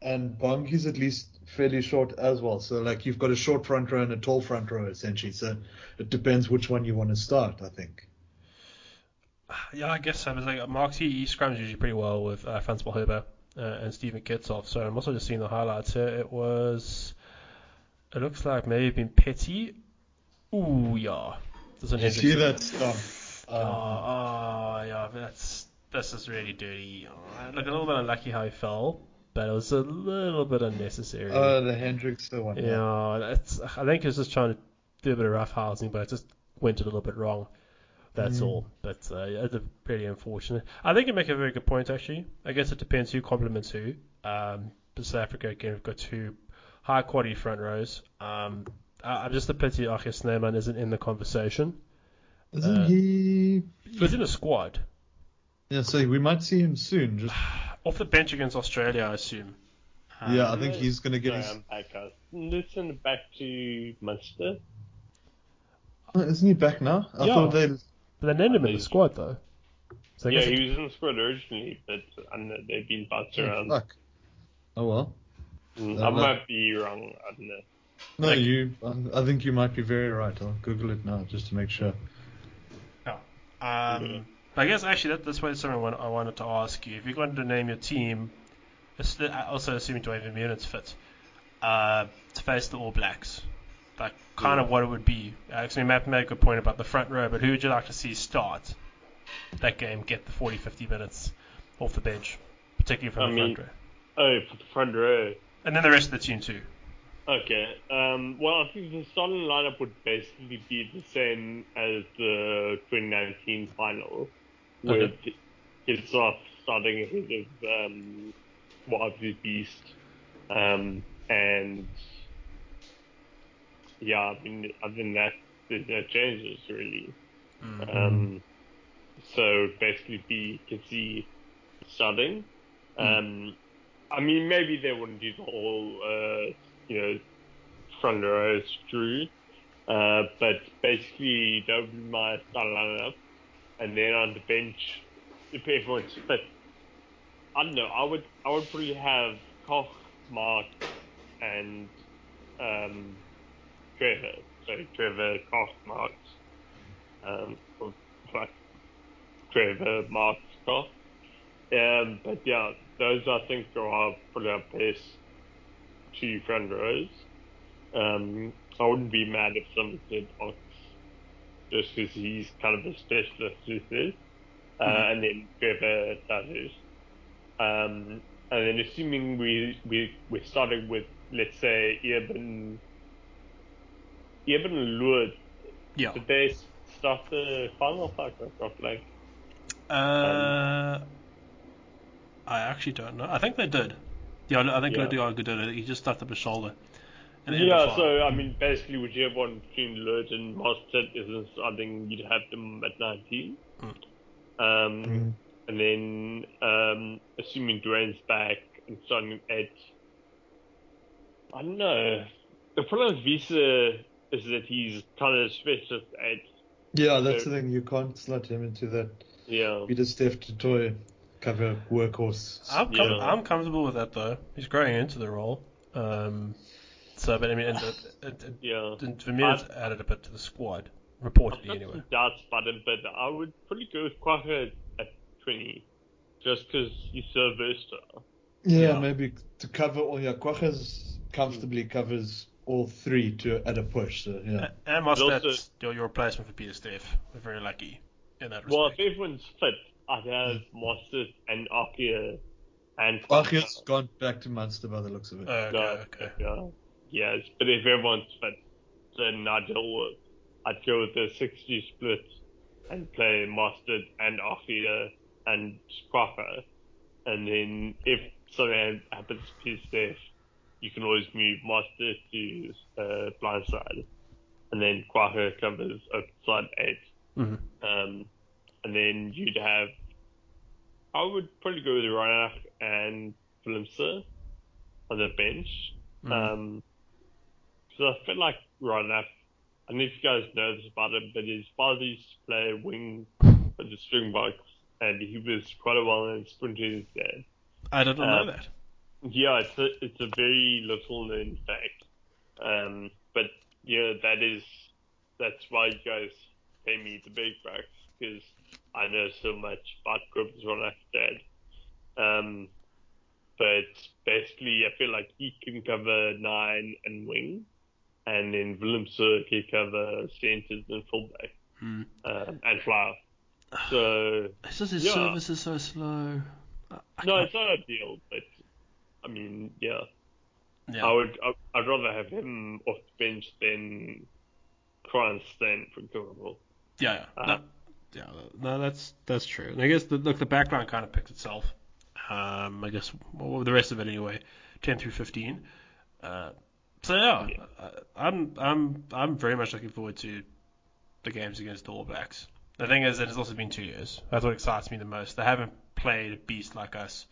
and Bongi's at least fairly short as well. So like you've got a short front row and a tall front row essentially. So it depends which one you want to start. I think. Yeah, I guess so. But like Mark, he, he scrums usually pretty well with uh, Frans Malherbe uh, and Steven Kitshoff. So I'm also just seeing the highlights here. It was. It looks like maybe been Petty. Ooh, yeah. Doesn't you see that stuff? Oh, oh, yeah. That's this is really dirty. Oh, look a little bit unlucky how he fell, but it was a little bit unnecessary. Oh, the Hendrikse the one. Yeah, that's. I think he was just trying to do a bit of rough housing, but it just went a little bit wrong. That's mm. all. But uh, yeah, it's pretty unfortunate. I think you make a very good point, actually. I guess it depends who compliments who. Um, South Africa, again, we've got two high quality front rows. Um, I, am just a pity RG Snyman isn't in the conversation. Isn't uh, he? He's in a squad. Yeah, so we might see him soon. Just [SIGHS] off the bench against Australia, I assume. yeah, I think he's going to get his. Listen back to Munster. Oh, isn't he back now? I yeah. thought they. But they named him in the squad though. So yeah, he was in the squad originally, but they've been bounced oh, around. Fuck. Oh well. Mm, I might be wrong. I don't know. No, like, you. I think you might be very right. I'll Google it now just to make sure. Um. I guess actually that, that's why something I wanted to ask you. If you're going to name your team, also assuming Duane Vermeulen's fit, uh, to face the All Blacks, like kind yeah. of what it would be. Actually, Matt made a good point about the front row, but who would you like to see start that game, get the 40, 50 minutes off the bench, particularly from I the mean, front row? Oh, for the front row. And then the rest of the team too. Okay. Um, well, I think the starting lineup would basically be the same as the 2019 final, with okay. Kitshoff starting ahead of um, Beast, um, and yeah, I mean, other than that, there's no changes really. Mm-hmm. Um, so basically, be Kitsy starting. Mm. Um, I mean, maybe they wouldn't do the whole, uh, you know, front row Drew, uh, but basically that would be my starting lineup. And then on the bench, if everyone's fit, I don't know. I would I would probably have Koch, Mark, and um, Trevor. So Trevor, Koch, Mark, um, or, Trevor, Mark, Koch. Um, but yeah, those I think are probably our best two front rows. Um, I wouldn't be mad if someone did Ox, just because he's kind of a specialist with this. Uh, mm-hmm. and then Trevor Tatus. Um, and then assuming we, we, we're starting with, let's say, Eben, Eben Lood, yeah. did they start the final fight of like? Uh, um, I actually don't know. I think they did. Yeah, I think yeah. Lood de Jager did it. He just stuffed up his shoulder. Yeah, so I mean, basically, whichever one between Lood and Mostert is, I think you'd have them at 19. Mm. Um, mm. And then, um, assuming Duane's back and starting at, I don't know. The problem with Wiese is that he's kind of specialist at. Yeah, that's so, the thing. You can't slot him into that. Yeah. You just have to toy cover workhorse. I'm, com- yeah. I'm comfortable with that though. He's growing into the role. Um, so, but I mean, and, and, and, yeah. and Vermeer's added a bit to the squad, reportedly I've anyway. doubts about him, but I would probably go with Kwagga at 20, just because he's so versatile. Yeah, yeah, maybe to cover all. Yeah, Kwagga's comfortably covers all three to at a push. So yeah. And Mostert's your, your replacement for Pieter-Steph. We're very lucky in that respect. Well, if everyone's fit, I'd have Mostert and RG and. RG's gone back to Munster by the looks of it. okay, okay. Yeah, yes, but if everyone's fit, then I'd go, I'd go with the 60 split and play Mostert and RG and Kwagga. And then if something happens to Pieter-Steph, you can always move Mostert to uh, blindside. And then Kwagga covers outside 8. Mm-hmm. Um, and then you'd have. I would probably go with Reinach and Willemse on the bench. Mm. Um, because I feel like Reinach. I don't know if you guys know this about him, but his father used to play wing for the Springboks, and he was quite a while in sprinting his dad. I didn't um, know that. Yeah, it's a it's a very little known fact. Um, but yeah, that is that's why you guys pay me the big bucks because I know so much about Cobus van Dad. Um, but basically, I feel like he can cover nine and wing, and then Willemse can cover centers and fullback Hmm. um, and flower. [SIGHS] So It's just his Yeah. service is so slow. I- I no, can't- it's not ideal, but I mean, yeah. yeah. I would. I, I'd rather have him off the bench than Kronstein, for example. Yeah, yeah. No, yeah, no, that's that's true. And I guess the, look, the background kind of picks itself. Um, I guess well, the rest of it anyway, ten through fifteen. Uh, so yeah, Yeah. uh, I'm I'm I'm very much looking forward to the games against the All Blacks. The thing is that it's also been two years. That's what excites me the most. They haven't played a beast like us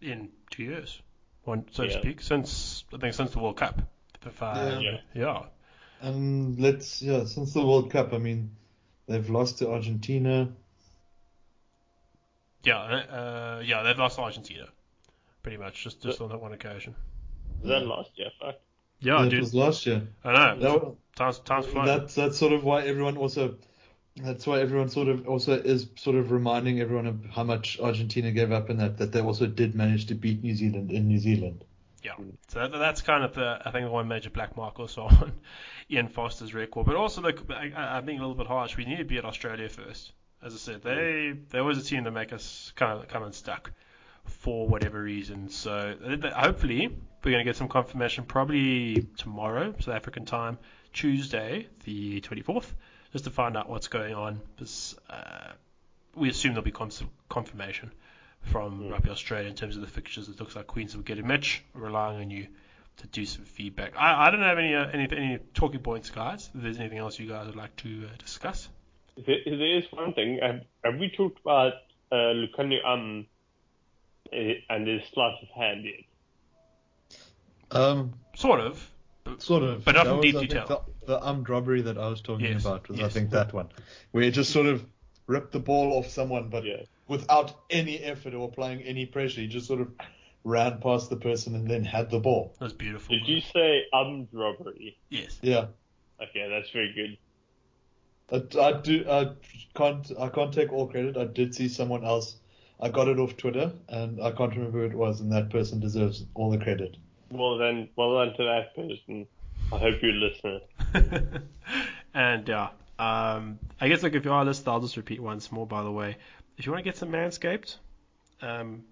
in two years, one so to speak, since I think since the World Cup. If I, Yeah. yeah. And let's yeah, since the World Cup, I mean, they've lost to Argentina. Yeah, uh, yeah, they've lost to Argentina, pretty much, just just on that one occasion. Was that last year? Fuck. Yeah, that dude, was last year. I know. That, Times times flying. that's that's sort of why everyone also. That's why everyone sort of also is sort of reminding everyone of how much Argentina gave up in that that they also did manage to beat New Zealand in New Zealand. Yeah, so that, that's kind of the I think the one major black mark also [LAUGHS] on Ian Foster's record. But also, look, I, I- I'm being a little bit harsh. We need to beat Australia first. As I said, they there was a team that make us kind of come unstuck for whatever reason. So th- hopefully we're going to get some confirmation probably tomorrow, South African time, Tuesday the 24th, just to find out what's going on. Because uh, we assume there'll be confirmation from Mm. Rugby Australia in terms of the fixtures. It looks like Queens will get a match. relying on you to do some feedback. I, I don't have any, uh, any any talking points, guys. If there's anything else you guys would like to uh, discuss. There, there is one thing. Have, have we talked about uh, Lukhanyo um eh, and his sleight of hand yet? Um, Sort of. sort of. But not That in was, deep I detail. The, the armed robbery that I was talking Yes, about was, I think, that one, where he just sort of ripped the ball off someone, but Yeah. Without any effort or applying any pressure. He just sort of ran past the person and then had the ball. That's beautiful. Did you say armed robbery? Yes. Yeah. Okay, that's very good. I, I do. I can't. I can't take all credit. I did see someone else. I got it off Twitter, and I can't remember who it was, and that person deserves all the credit. Well then, well done to that person. I hope you listen. [LAUGHS] and yeah, um, I guess like if you are listening, I'll just repeat once more. By the way, if you want to get some Manscaped, um,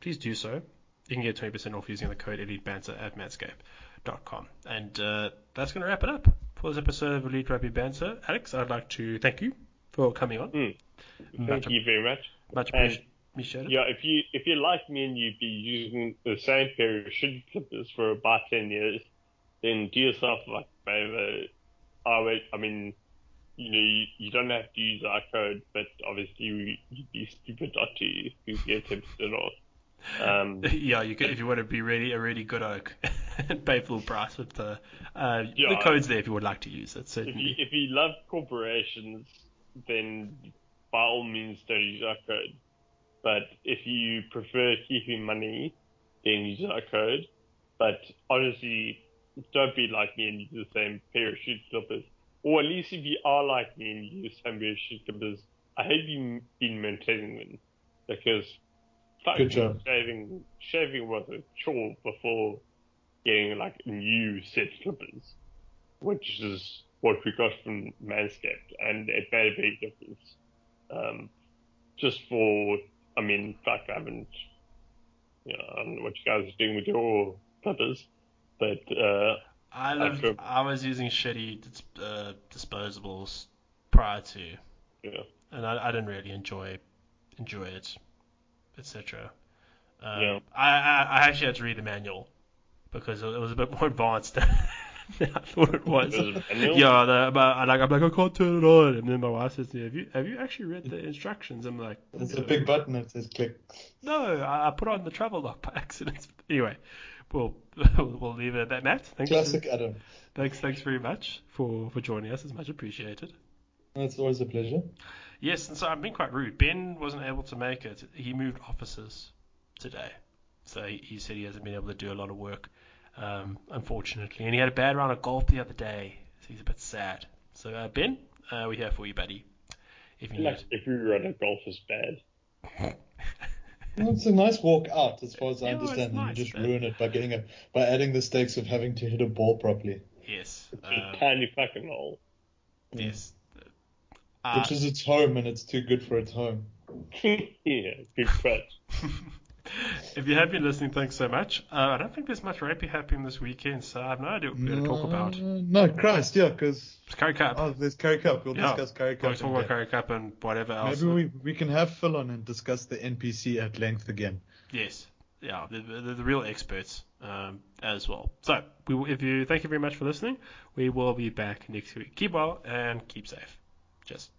please do so. You can get 20% off using the code EliteBanter at manscaped.com. And uh, that's going to wrap it up for this episode of Elite Rugby Banter. Alex, I'd like to thank you for coming on. Mm. Much, Thank you very much. much appreciated. Yeah, if you if you're like me and you've been using the same pair of shit clippers for about ten years, then do yourself like a favor. I would, I mean, you know, you, you don't have to use our code, but obviously you- you'd be stupid not to if you get percent off. Um, [LAUGHS] yeah, you could if you want to be really a really good oak pay full price with the uh, the codes there if you would like to use it. if you Certainly. if you love corporations, then by all means don't use our code. But if you prefer keeping money, then use our code. But honestly, don't be like me and use the same pair of shoe clippers. Or at least if you are like me and you use the same pair of shoe clippers, I hope you've been maintaining them because fucking Good job. shaving shaving was a chore before getting like a new set of clippers which is what we got from Manscaped, and it made a big difference. Um, just for, I mean, fuck, I haven't, you know, I don't know what you guys are doing with your clippers, but uh, I lived, could- I was using shitty dis- uh, disposables prior to, you know, and I, I didn't really enjoy enjoy it, etc. Um, Yeah. I, I I actually had to read the manual because it was a bit more advanced [LAUGHS] than I thought it was. It was? Yeah, the, but I like I'm like I can't turn it on, and then my wife says to me, "Have you have you actually read the instructions?" I'm like, There's a big button that says click. No, I, I put on the travel lock by [LAUGHS] accident. Anyway, we'll [LAUGHS] we'll leave it at that. Matt, thanks. Classic Adam. Thanks, thanks very much for, for joining us. It's much appreciated. It's always a pleasure. Yes, and so I've been quite rude. Ben wasn't able to make it. He moved offices today. So he, he said he hasn't been able to do a lot of work, um, unfortunately. And he had a bad round of golf the other day, so he's a bit sad. So uh, Ben, uh, we're here for you, buddy. If you Like need. every run of golf is bad. [LAUGHS] Well, it's a nice walk out, as far as I Yeah, it's understand. and nice, you just man. ruin it by getting a by adding the stakes of having to hit a ball properly, Yes. Um, a tiny fucking hole. yes. Uh, which is its home, and it's too good for its home. [LAUGHS] yeah, good catch. [LAUGHS] if you have been listening, thanks so much. Uh, I don't think there's much rugby happening this weekend, so I have no idea what we're going to talk about. No, Christ, yeah, because It's Currie Cup. oh, there's Currie Cup. We'll Yeah. discuss Currie We'll Cup. talk about. Currie Cup and whatever else. Maybe we, we can have Phil on and discuss the NPC at length again. Yes, yeah, they're, they're the real experts um, as well. So, we if you thank you very much for listening. We will be back next week. Keep well and keep safe. Cheers.